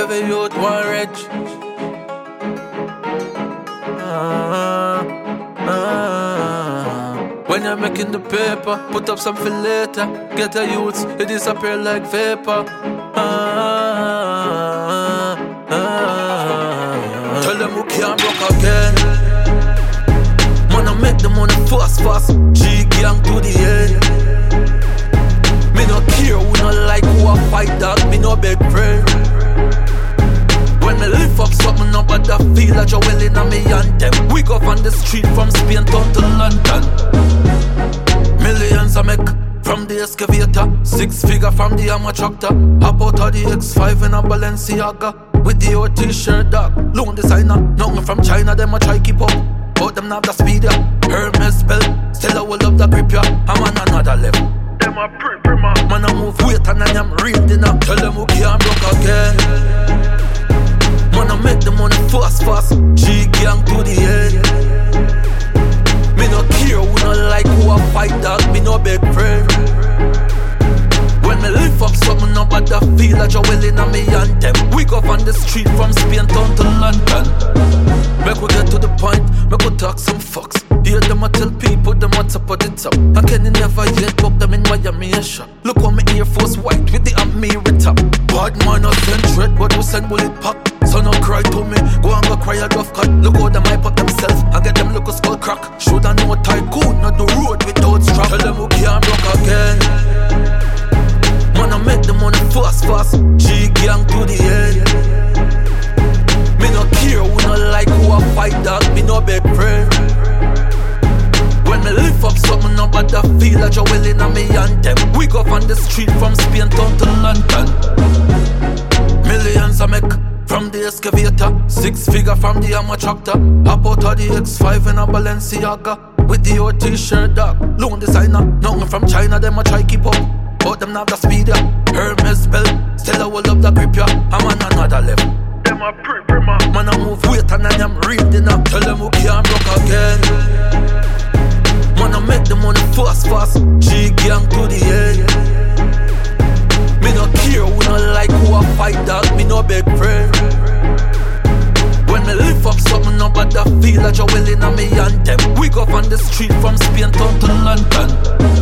Every youth want rich. Ah, ah. When you're making the paper, put up something later. Get a youth, it disappear like vapor. Ah, ah, Tell them who can't rock again. Man, I make the money fast, fast. G gang to the up at the feel like you're well in a me anthem. We go on the street from Spanish Town to London. Millions I make from the excavator. Six figure from the armor tractor. Hop out of the X5 in a Balenciaga. With the old t-shirt dog. Loan designer. Nothing from China, them I try keep up. But them not the speed ya. Hermes spell. Still I will love the grip ya. I'm on another level. Them a pre pre man. Man I move weight and I am reading up. Tell them who can't broke again. Fast, fast. G gang to the end. Me no care who no like who I fight dog. Me no beg friend. When me lift up something the feel like you're well in a me anthem. We go on the street from Spanish Town to London. Make we get to the point, make we talk some fucks. Hear them I tell people them what's up at the top. I can never yet book them in Miami and shop. Look on me Air Force white with the Amiri top. Bad man I send threat, but we send bullet pop. Look a skull crack. Shoulda know tycoon, not the road without strap. Tell them who can't rock again. Man, I make the money fast, fast. G gang to the end. Me no care who no like who I fight dog. Me no beg friend. When me lift up something at feel like you're well in a me anthem. We go on the street from Spanish Town to London. Millions I make from the excavator. Six figure from the armor tractor. Hop out of the X5 in a Balenciaga. With the old t-shirt dog. Loan designer. Nothing from China, them a try keep up. But them not the speed ya. Hermes belt. Still I will love the grip ya. I'm on another level. Them a pre pre man. Man I move weight and I am reading up. Tell them who can't rock again. Man, I make the money fast, fast. In a me. We go from the street from Spanish Town to London.